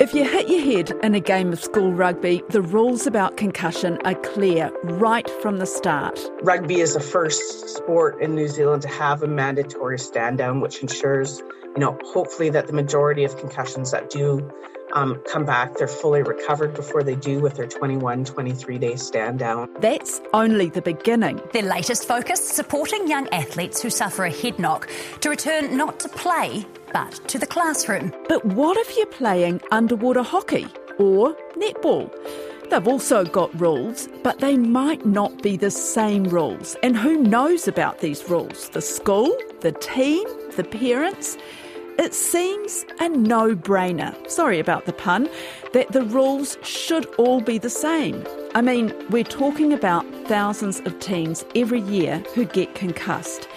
If you hit your head in a game of school rugby, the rules about concussion are clear right from the start. Rugby is the first sport in New Zealand to have a mandatory stand down, which ensures, you know, hopefully that the majority of concussions that do um, come back, they're fully recovered before they do with their 21, 23 day stand down. That's only the beginning. Their latest focus supporting young athletes who suffer a head knock to return not to play but to the classroom. But what if you're playing underwater hockey or netball? They've also got rules, but they might not be the same rules. And who knows about these rules? The school, the team, the parents? It seems a no brainer, sorry about the pun, that the rules should all be the same. I mean, we're talking about thousands of teens every year who get concussed.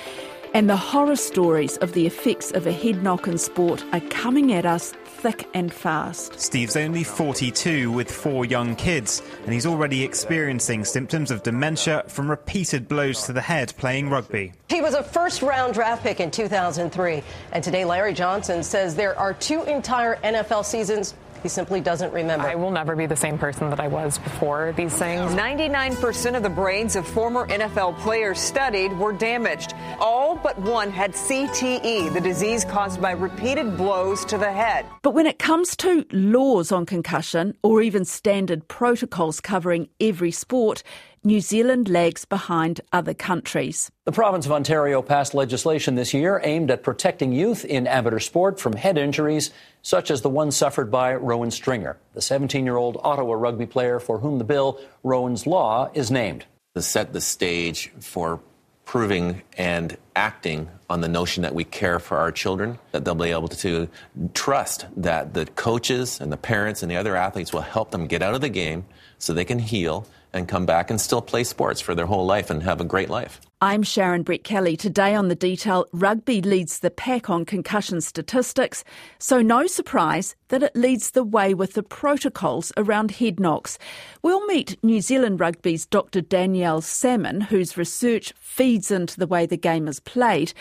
And the horror stories of the effects of a head knock in sport are coming at us thick and fast. Steve's only 42 with four young kids, and he's already experiencing symptoms of dementia from repeated blows to the head playing rugby. He was a first round draft pick in 2003, and today Larry Johnson says there are two entire NFL seasons he simply doesn't remember. I will never be the same person that I was before these things. 99% of the brains of former NFL players studied were damaged. All but one had CTE, the disease caused by repeated blows to the head. But when it comes to laws on concussion or even standard protocols covering every sport, New Zealand lags behind other countries. The province of Ontario passed legislation this year aimed at protecting youth in amateur sport from head injuries such as the one suffered by Rowan Stringer, the 17 year old Ottawa rugby player for whom the bill, Rowan's Law, is named. To set the stage for proving and acting on the notion that we care for our children, that they'll be able to trust that the coaches and the parents and the other athletes will help them get out of the game so they can heal and come back and still play sports for their whole life and have a great life. I'm Sharon Brettkelly. Today on The Detail, rugby leads the pack on concussion statistics, so no surprise that it leads the way with the protocols around head knocks. We'll meet New Zealand Rugby's Dr. Danielle Salmon, whose research feeds into the way the game is played.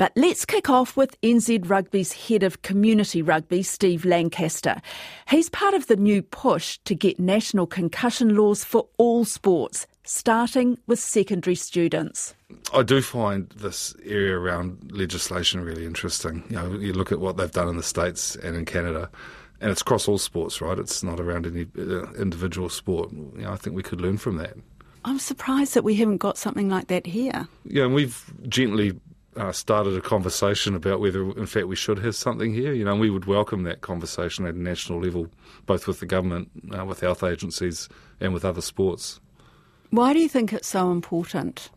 But let's kick off with NZ Rugby's head of community rugby, Steve Lancaster. He's part of the new push to get national concussion laws for all sports, starting with secondary students. I do find this area around legislation really interesting. You know, you look at what they've done in the States and in Canada, and it's across all sports, right? It's not around any uh, individual sport. You know, I think we could learn from that. I'm surprised that we haven't got something like that here. Yeah, and we've gently uh, started a conversation about whether, in fact, we should have something here. You know, and we would welcome that conversation at a national level, both with the government, uh, with health agencies, and with other sports. Why do you think it's so important?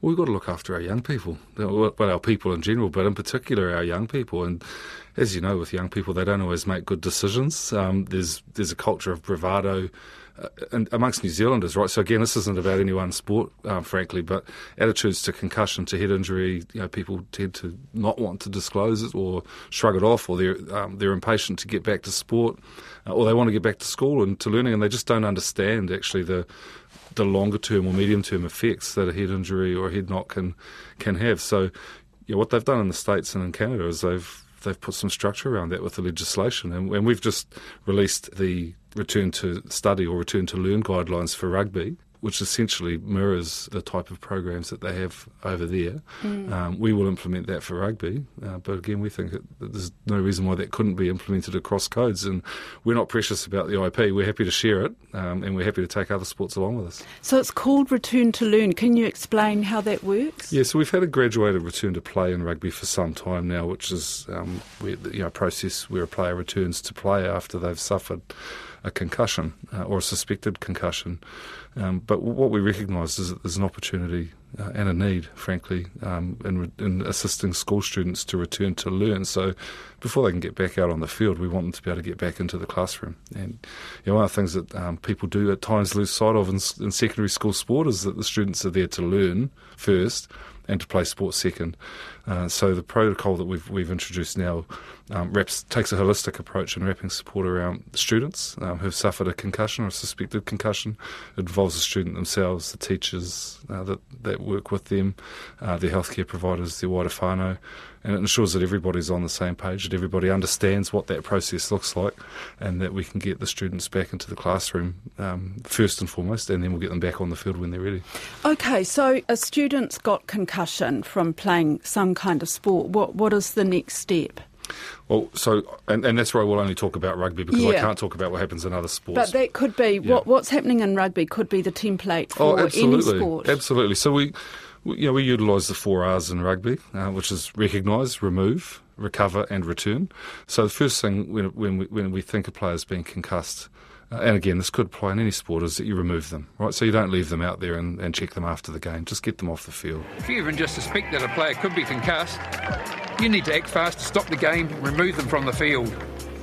Well, we've got to look after our young people, well, our people in general, but in particular our young people. And as you know, with young people, they don't always make good decisions. Um, there's there's a culture of bravado and amongst New Zealanders, right? So again, this isn't about any one sport, um, frankly, but attitudes to concussion, to head injury, you know, people tend to not want to disclose it or shrug it off, or they're um, they're impatient to get back to sport, uh, or they want to get back to school and to learning, and they just don't understand actually the the longer term or medium term effects that a head injury or a head knock can can have. So, yeah, what they've done in the states and in Canada is they've they've put some structure around that with the legislation, and, and we've just released the return to study or return to learn guidelines for rugby, which essentially mirrors the type of programs that they have over there. Mm. Um, we will implement that for rugby, uh, but again, we think that there's no reason why that couldn't be implemented across codes. And we're not precious about the IP. We're happy to share it, um, and we're happy to take other sports along with us. So it's called Return to Learn. Can you explain how that works? Yeah, so we've had a graduated return to play in rugby for some time now, which is um, you know, a process where a player returns to play after they've suffered a concussion uh, or a suspected concussion. Um, but what we recognise is that there's an opportunity uh, and a need, frankly, um, in, in, assisting school students to return to learn. So before they can get back out on the field, we want them to be able to get back into the classroom. And you know, one of the things that um, people do at times lose sight of in, in secondary school sport is that the students are there to learn first and to play sports second. Uh, so the protocol that we've we've introduced now um, wraps, takes a holistic approach in wrapping support around students um, who've suffered a concussion or a suspected concussion. It involves the student themselves, the teachers uh, that that work with them, uh, their healthcare providers, their wider whānau, and it ensures that everybody's on the same page, that everybody understands what that process looks like, and that we can get the students back into the classroom um, first and foremost, and then we'll get them back on the field when they're ready. Okay, so a student's got concussion from playing some kind of sport. What what is the next step? Well, so and, and that's why we'll only talk about rugby because Yeah. I can't talk about what happens in other sports. But that could be Yeah. what what's happening in rugby could be the template Oh, for any sport. absolutely. So we you we utilise the four R's in rugby, uh, which is recognise, remove, recover, and return. So the first thing when when we, when we think a player's being concussed. Uh, and again, this could apply in any sport, is that you remove them, right? So you don't leave them out there and, and check them after the game. Just get them off the field. If you even just suspect that a player could be concussed, you need to act fast to stop the game, remove them from the field.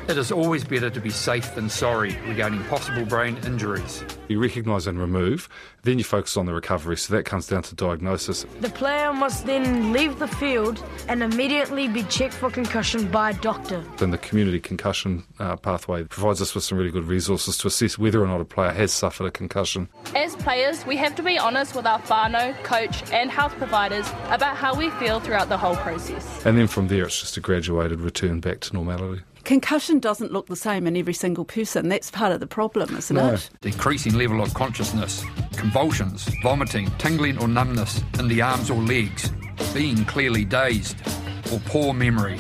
It is always better to be safe than sorry regarding possible brain injuries. You recognise and remove, then you focus on the recovery. So that comes down to diagnosis. The player must then leave the field and immediately be checked for concussion by a doctor. Then the community concussion uh, pathway provides us with some really good resources to assess whether or not a player has suffered a concussion. As players, we have to be honest with our whānau, coach, and health providers about how we feel throughout the whole process. And then from there, it's just a graduated return back to normality. Concussion doesn't look the same in every single person. That's part of the problem, isn't it? Decreasing level of consciousness, convulsions, vomiting, tingling or numbness in the arms or legs, being clearly dazed, or poor memory.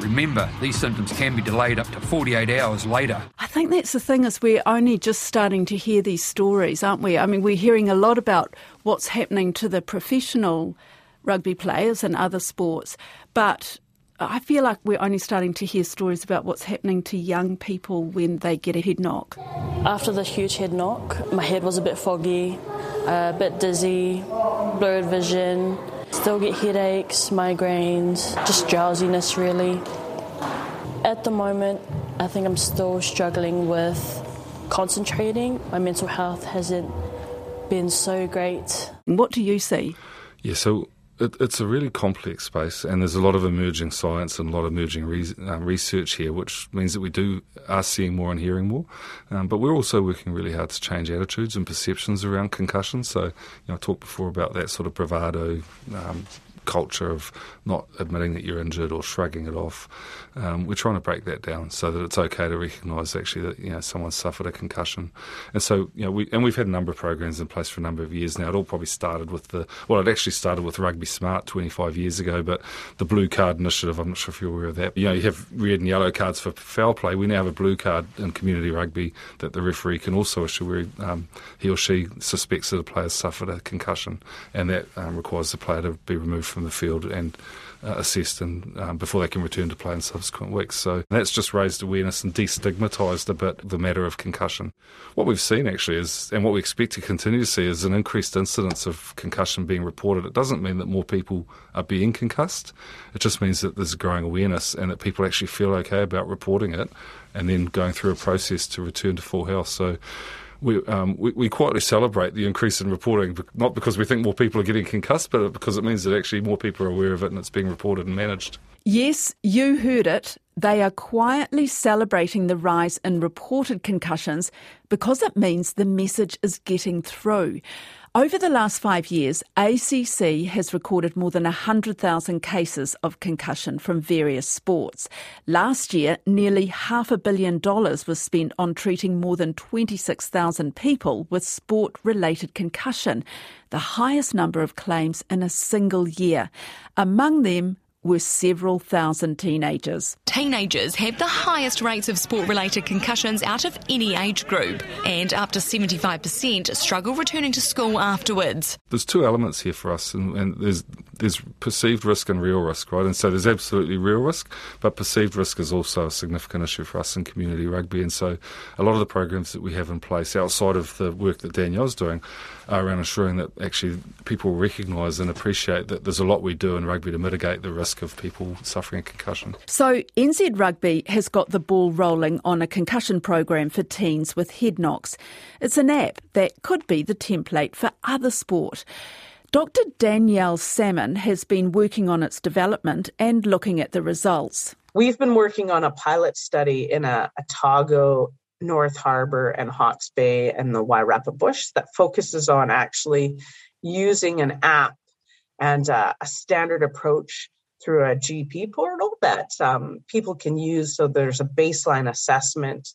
Remember, these symptoms can be delayed up to 48 hours later. I think that's the thing is we're only just starting to hear these stories, aren't we? I mean, we're hearing a lot about what's happening to the professional rugby players and other sports, but I feel like we're only starting to hear stories about what's happening to young people when they get a head knock. After the huge head knock, my head was a bit foggy, uh, a bit dizzy, blurred vision, still get headaches, migraines, just drowsiness really. At the moment, I think I'm still struggling with concentrating. My mental health hasn't been so great. What do you see? Yeah, so it, it's a really complex space, and there's a lot of emerging science and a lot of emerging re- um, research here, which means that we do are seeing more and hearing more. Um, but we're also working really hard to change attitudes and perceptions around concussion. So, you know, I talked before about that sort of bravado. Um, culture of not admitting that you're injured or shrugging it off. Um, we're trying to break that down so that it's okay to recognise actually that you know someone suffered a concussion, and so you know we and we've had a number of programs in place for a number of years now. It all probably started with the well, it actually started with Rugby Smart 25 years ago, but the blue card initiative. I'm not sure if you're aware of that. You know, you have red and yellow cards for foul play. We now have a blue card in community rugby that the referee can also issue where um, he or she suspects that a player suffered a concussion, and that um, requires the player to be removed from the field and uh, assessed and um, before they can return to play in subsequent weeks. So that's just raised awareness and destigmatised a bit the matter of concussion. What we've seen actually is, and what we expect to continue to see, is an increased incidence of concussion being reported. It doesn't mean that more people are being concussed. It just means that there's growing awareness and that people actually feel okay about reporting it and then going through a process to return to full health. So we, um, we, we quietly celebrate the increase in reporting, not because we think more people are getting concussed, but because it means that actually more people are aware of it and it's being reported and managed. Yes, you heard it. They are quietly celebrating the rise in reported concussions because it means the message is getting through. Over the last five years, ACC has recorded more than 100,000 cases of concussion from various sports. Last year, nearly half a billion dollars was spent on treating more than 26,000 people with sport related concussion, the highest number of claims in a single year. Among them, were several thousand teenagers. Teenagers have the highest rates of sport related concussions out of any age group, and up to 75% struggle returning to school afterwards. There's two elements here for us, and, and there's there's perceived risk and real risk, right? And so there's absolutely real risk, but perceived risk is also a significant issue for us in community rugby. And so a lot of the programs that we have in place outside of the work that Danielle's doing are around ensuring that actually people recognise and appreciate that there's a lot we do in rugby to mitigate the risk of people suffering a concussion. So, NZ Rugby has got the ball rolling on a concussion program for teens with head knocks. It's an app that could be the template for other sport. Dr. Danielle Salmon has been working on its development and looking at the results. We've been working on a pilot study in a Otago, North Harbour, and Hawke's Bay and the Wairarapa Bush that focuses on actually using an app and uh, a standard approach through a GP portal that um, people can use. So there's a baseline assessment.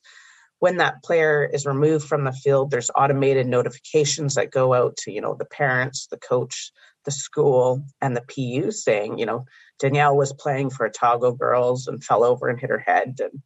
When that player is removed from the field, there's automated notifications that go out to, you know, the parents, the coach, the school, and the PU saying, you know, Danielle was playing for Otago girls and fell over and hit her head and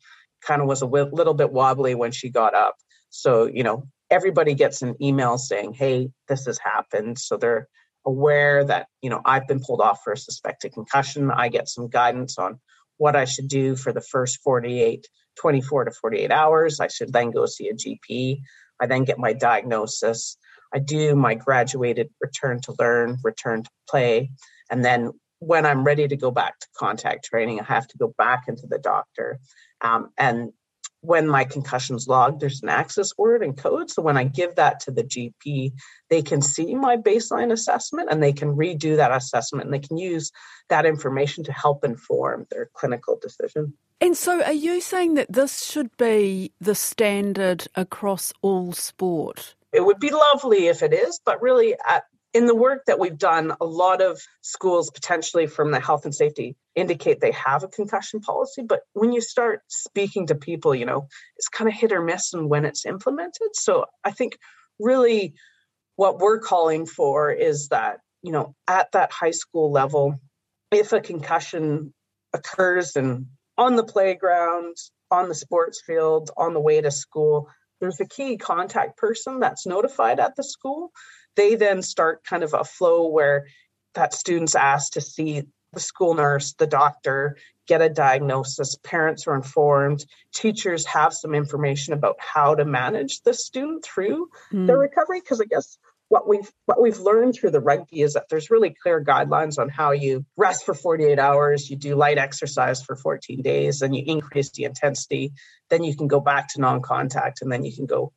kind of was a little bit wobbly when she got up. So, you know, everybody gets an email saying, hey, this has happened. So they're aware that, you know, I've been pulled off for a suspected concussion. I get some guidance on what I should do for the first 48, 24 to 48 hours. I should then go see a GP. I then get my diagnosis. I do my graduated return to learn, return to play. And then when I'm ready to go back to contact training, I have to go back into the doctor. Um, and when my concussion's logged, there's an access word and code. So when I give that to the GP, they can see my baseline assessment and they can redo that assessment and they can use that information to help inform their clinical decision. And so, are you saying that this should be the standard across all sport? It would be lovely if it is, but really, at in the work that we've done, a lot of schools potentially from the health and safety indicate they have a concussion policy. But when you start speaking to people, you know, it's kind of hit or miss and when it's implemented. So I think really what we're calling for is that, you know, at that high school level, if a concussion occurs and on the playground, on the sports field, on the way to school, there's a key contact person that's notified at the school they then start kind of a flow where that student's asked to see the school nurse, the doctor, get a diagnosis. Parents are informed. Teachers have some information about how to manage the student through mm. their recovery. Because I guess what we've what we've learned through the rugby is that there's really clear guidelines on how you rest for 48 hours, you do light exercise for 14 days, and you increase the intensity. Then you can go back to non-contact, and then you can go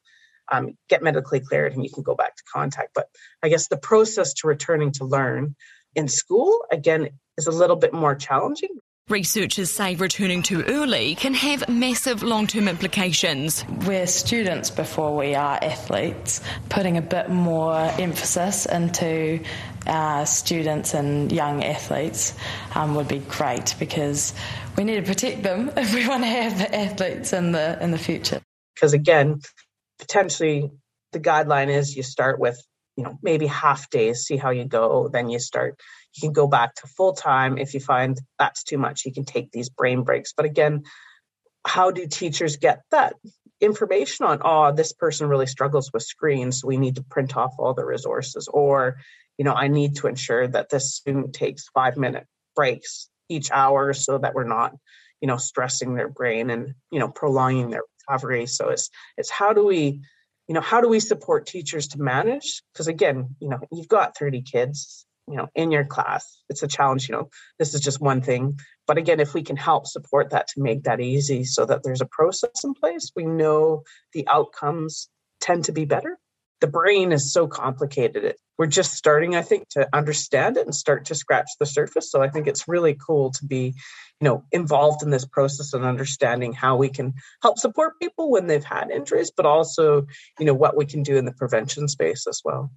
um, get medically cleared and you can go back to contact. But I guess the process to returning to learn in school, again, is a little bit more challenging. Researchers say returning too early can have massive long term implications. We're students before we are athletes, putting a bit more emphasis into our students and young athletes um, would be great because we need to protect them if we want to have the athletes in the in the future. Because again, potentially the guideline is you start with you know maybe half days see how you go then you start you can go back to full time if you find that's too much you can take these brain breaks. But again how do teachers get that information on oh this person really struggles with screens so we need to print off all the resources or you know i need to ensure that this student takes five minute breaks each hour so that we're not you know stressing their brain and you know prolonging their recovery. So it's it's how do we, you know, how do we support teachers to manage? Because again, you know, you've got 30 kids, you know, in your class. It's a challenge, you know, this is just one thing. But again, if we can help support that to make that easy so that there's a process in place, we know the outcomes tend to be better. The brain is so complicated. We're just starting, I think, to understand it and start to scratch the surface. So I think it's really cool to be, you know, involved in this process and understanding how we can help support people when they've had injuries, but also, you know, what we can do in the prevention space as well.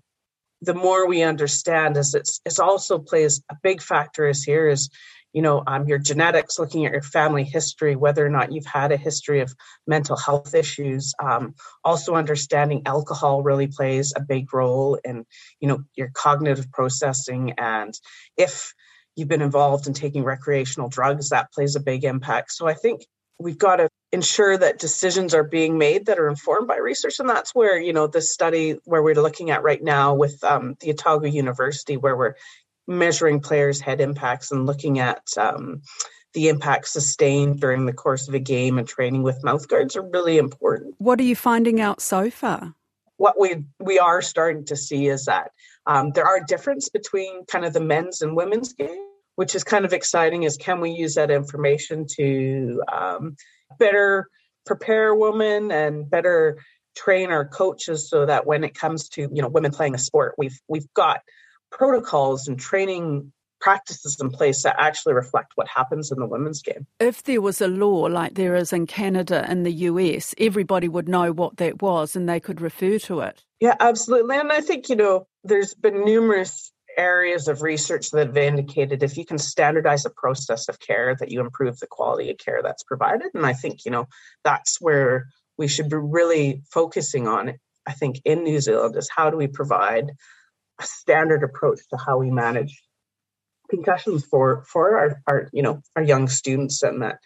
The more we understand, as it's, it also plays a big factor is here is you know um, your genetics looking at your family history whether or not you've had a history of mental health issues um, also understanding alcohol really plays a big role in you know your cognitive processing and if you've been involved in taking recreational drugs that plays a big impact. So i think we've got to ensure that decisions are being made that are informed by research and that's where you know the study where we're looking at right now with um, the otago university where we're measuring players' head impacts and looking at um, the impact sustained during the course of a game and training with mouth guards are really important. What are you finding out so far? What we we are starting to see is that um, there are difference between kind of the men's and women's game, which is kind of exciting. Is can we use that information to um, better prepare women and better train our coaches so that when it comes to you know women playing a sport, we've we've got protocols and training practices in place that actually reflect what happens in the women's game. If there was a law like there is in Canada and the US, everybody would know what that was and they could refer to it. Yeah, absolutely. And I think, you know, there's been numerous areas of research that have indicated if you can standardize a process of care that you improve the quality of care that's provided and i think you know that's where we should be really focusing on i think in new zealand is how do we provide standard approach to how we manage concussions for for our, our you know our young students and that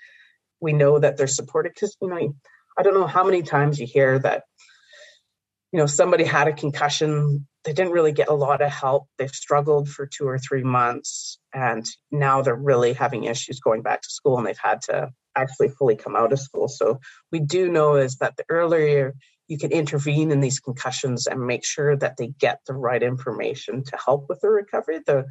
we know that they're supported. Because you know i don't know how many times you hear that you know somebody had a concussion they didn't really get a lot of help they've struggled for two or three months and now they're really having issues going back to school and they've had to actually fully come out of school. So we do know is that the earlier you can intervene in these concussions and make sure that they get the right information to help with the recovery the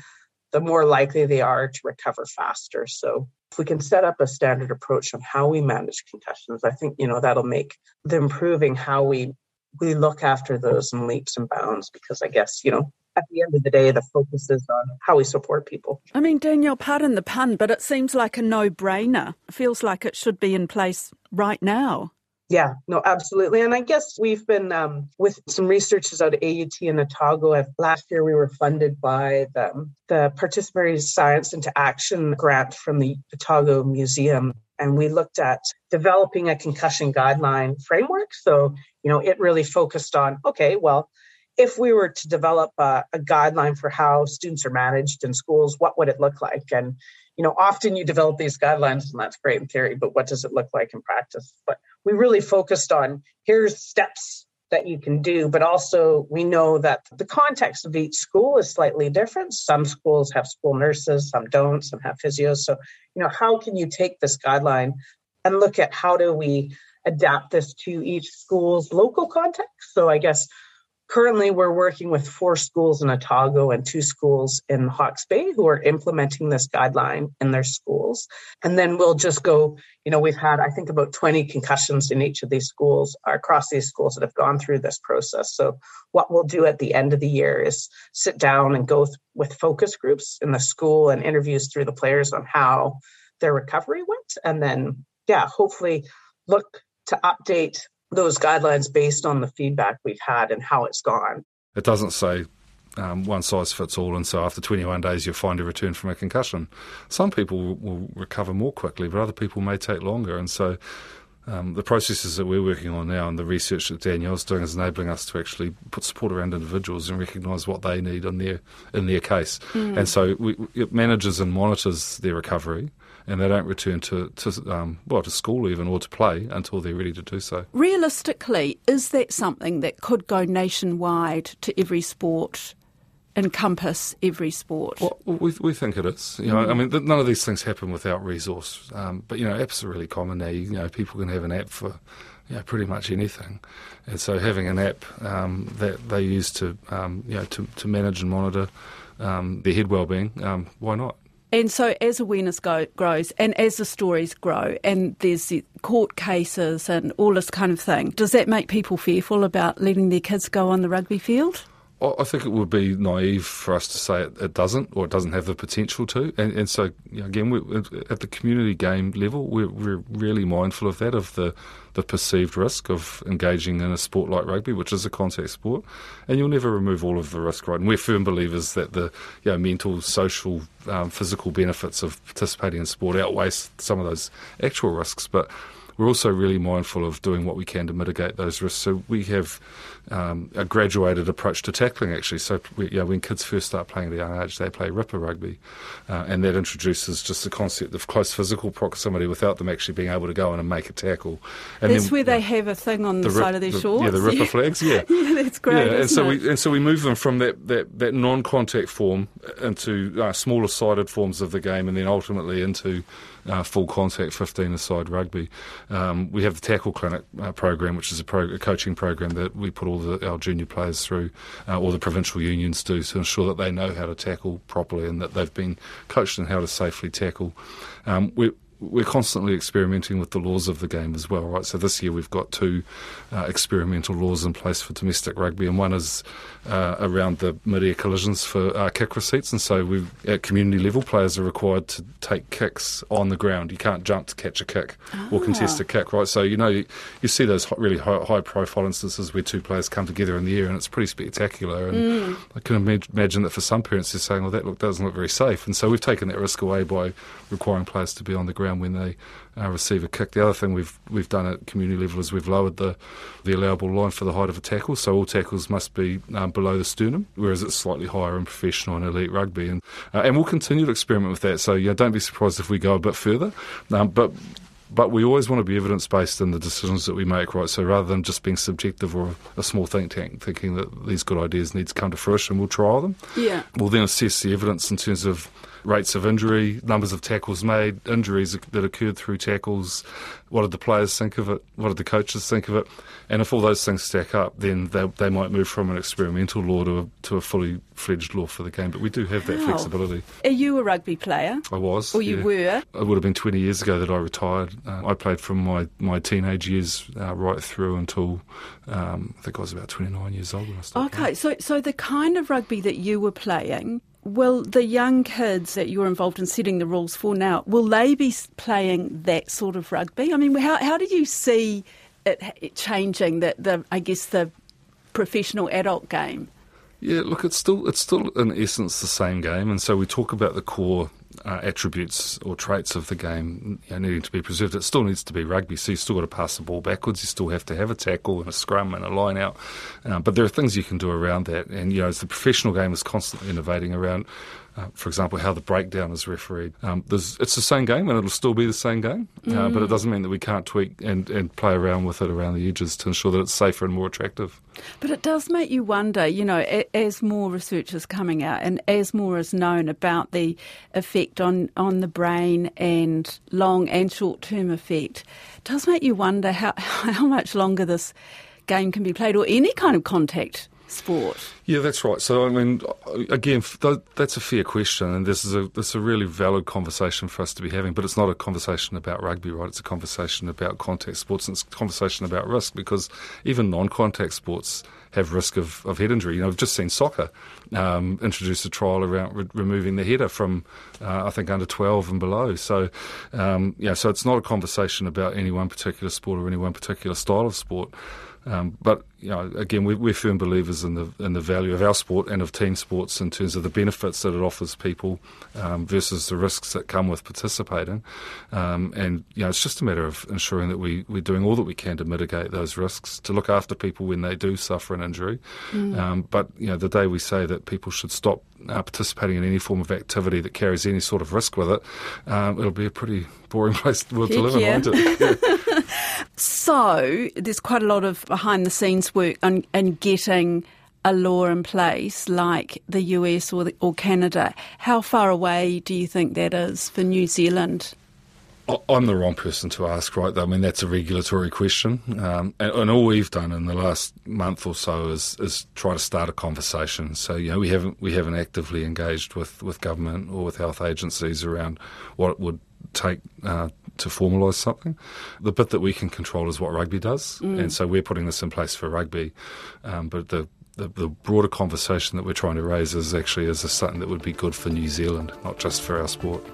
the more likely they are to recover faster so if we can set up a standard approach on how we manage concussions i think you know that'll make the improving how we we look after those in leaps and bounds because I guess, you know, at the end of the day, the focus is on how we support people. I mean, Danielle, pardon the pun, but it seems like a no brainer. Feels like it should be in place right now. Yeah, no, absolutely. And I guess we've been um, with some researchers out of AUT and Otago. Last year, we were funded by the, the Participatory Science into Action grant from the Otago Museum and we looked at developing a concussion guideline framework. So, you know, it really focused on okay, well, if we were to develop a, a, guideline for how students are managed in schools, what would it look like? And, you know, often you develop these guidelines and that's great in theory, but what does it look like in practice? But we really focused on here's steps that you can do, but also we know that the context of each school is slightly different. Some schools have school nurses, some don't, some have physios. So, you know, how can you take this guideline and look at how do we adapt this to each school's local context? So, I guess Currently, we're working with four schools in Otago and two schools in Hawke's Bay who are implementing this guideline in their schools. And then we'll just go, you know, we've had, I think, about 20 concussions in each of these schools across these schools that have gone through this process. So, what we'll do at the end of the year is sit down and go th- with focus groups in the school and interviews through the players on how their recovery went. And then, yeah, hopefully look to update those guidelines based on the feedback we've had and how it's gone. It doesn't say um, one size fits all, and so after 21 days you'll find a return from a concussion. Some people will, will recover more quickly, but other people may take longer, and so um, the processes that we're working on now and the research that Danielle's doing is enabling us to actually put support around individuals and recognise what they need in their in their case. Mm. And so we, it manages and monitors their recovery and they don't return to, to um, well to school even or to play until they're ready to do so. Realistically, is that something that could go nationwide to every sport? encompass every sport? Well, we, we think it is. You know, mm. I mean, none of these things happen without resource. Um, but you know, apps are really common now. You know, people can have an app for you know, pretty much anything, and so having an app um, that they use to um, you know to, to manage and monitor um, their head well-being, um, why not? And so, as awareness go, grows and as the stories grow, and there's court cases and all this kind of thing, does that make people fearful about letting their kids go on the rugby field? I think it would be naive for us to say it, it doesn't or it doesn't have the potential to. And, and so, you know, again, we, at the community game level, we're, we're, really mindful of that, of the, the perceived risk of engaging in a sport like rugby, which is a contact sport. And you'll never remove all of the risk, right? And we're firm believers that the you know, mental, social, um, physical benefits of participating in sport outweigh some of those actual risks. But we're also really mindful of doing what we can to mitigate those risks. So we have um, a graduated approach to tackling, actually. So we, you know, when kids first start playing at a young age, they play ripper rugby, uh, and that introduces just the concept of close physical proximity without them actually being able to go in and make a tackle. And that's then, where they have a thing on the, the side of their the, shorts. Yeah, the ripper flags. Yeah, yeah, that's great. Yeah, and so it? we and so we move them from that that, that non-contact form into uh, smaller sided forms of the game, and then ultimately into uh, full contact 15 aside rugby. Um, we have the tackle clinic uh, program, which is a, pro- a, coaching program that we put all the, our junior players through, uh, or the provincial unions do, to ensure that they know how to tackle properly and that they've been coached in how to safely tackle. Um, we we're constantly experimenting with the laws of the game as well, right? So this year we've got two uh, experimental laws in place for domestic rugby, and one is uh, around the mid-air collisions for uh, kick receipts. And so we at community level, players are required to take kicks on the ground. You can't jump to catch a kick ah. or contest a kick, right? So you know you, you see those really high, high-profile instances where two players come together in the air, and it's pretty spectacular. And mm. I can imagine that for some parents, they're saying, "Well, that look doesn't look very safe." And so we've taken that risk away by requiring players to be on the ground when they uh, receive a kick. The other thing we've we've done at community level is we've lowered the the allowable line for the height of a tackle. So all tackles must be um, below the sternum, whereas it's slightly higher in professional and elite rugby. And uh, and we'll continue to experiment with that. So yeah, don't be surprised if we go a bit further. Um, but but we always want to be evidence based in the decisions that we make, right? So rather than just being subjective or a small think tank thinking that these good ideas need to come to fruition, we'll trial them. Yeah. We'll then assess the evidence in terms of rates of injury, numbers of tackles made, injuries that occurred through tackles. What did the players think of it? What did the coaches think of it? And if all those things stack up, then they, they might move from an experimental law to a, to a fully fledged law for the game. But we do have that wow. flexibility. Are you a rugby player? I was. Or you yeah. were? It would have been 20 years ago that I retired. Uh, I played from my, my teenage years uh, right through until um, I think I was about 29 years old when I started. Okay, so, so the kind of rugby that you were playing Will the young kids that you're involved in setting the rules for now, will they be playing that sort of rugby? I mean, how, how do you see it, changing, the, the, I guess, the professional adult game? Yeah, look, it's still it's still in essence the same game, and so we talk about the core uh, attributes or traits of the game you know, needing to be preserved. It still needs to be rugby, so you still got to pass the ball backwards. You still have to have a tackle and a scrum and a line out. Um, but there are things you can do around that, and you know, as the professional game is constantly innovating around uh, for example, how the breakdown is refereed. Um, it's the same game and it'll still be the same game, uh, mm. but it doesn't mean that we can't tweak and, and play around with it around the edges to ensure that it's safer and more attractive. But it does make you wonder, you know, as more research is coming out and as more is known about the effect on, on the brain and long and short term effect, does make you wonder how, how much longer this game can be played or any kind of contact sport. Yeah, that's right. So, I mean, again, that's a fair question, and this is a this is a really valid conversation for us to be having. But it's not a conversation about rugby, right? It's a conversation about contact sports, and it's a conversation about risk because even non-contact sports have risk of, of head injury. You know, I've just seen soccer um, introduce a trial around re- removing the header from, uh, I think, under 12 and below. So, um, yeah, so it's not a conversation about any one particular sport or any one particular style of sport. Um, but you know, again, we, we're firm believers in the in the value of our sport and of team sports in terms of the benefits that it offers people um, versus the risks that come with participating. Um, and you know, it's just a matter of ensuring that we we're doing all that we can to mitigate those risks, to look after people when they do suffer an injury. Mm. Um, but you know, the day we say that people should stop uh, participating in any form of activity that carries any sort of risk with it, um, it'll be a pretty boring place world to live in, won't it? Yeah. so there's quite a lot of behind the scenes work on, on getting a law in place like the US or, the, or Canada. How far away do you think that is for New Zealand? I'm the wrong person to ask, right? I mean, that's a regulatory question. Um, and, and, all we've done in the last month or so is, is try to start a conversation. So, you know, we haven't, we haven't actively engaged with, with government or with health agencies around what it would take uh, to formalise something. The bit that we can control is what rugby does. Mm. And so we're putting this in place for rugby. Um, but the the, the, broader conversation that we're trying to raise is actually is something that would be good for New Zealand, not just for our sport.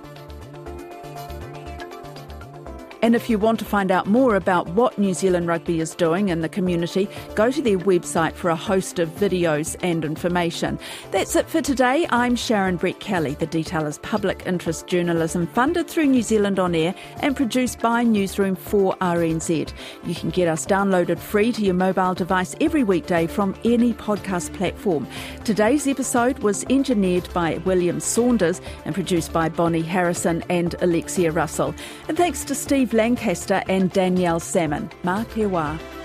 And if you want to find out more about what New Zealand Rugby is doing in the community, go to their website for a host of videos and information. That's it for today. I'm Sharon Brettkelly. The Detail is public interest journalism funded through New Zealand On Air and produced by Newsroom for RNZ. You can get us downloaded free to your mobile device every weekday from any podcast platform. Today's episode was engineered by William Saunders and produced by Bonnie Harrison and Alexia Russell. And thanks to Steve Lancaster and Danielle Salmon. Mā te wā.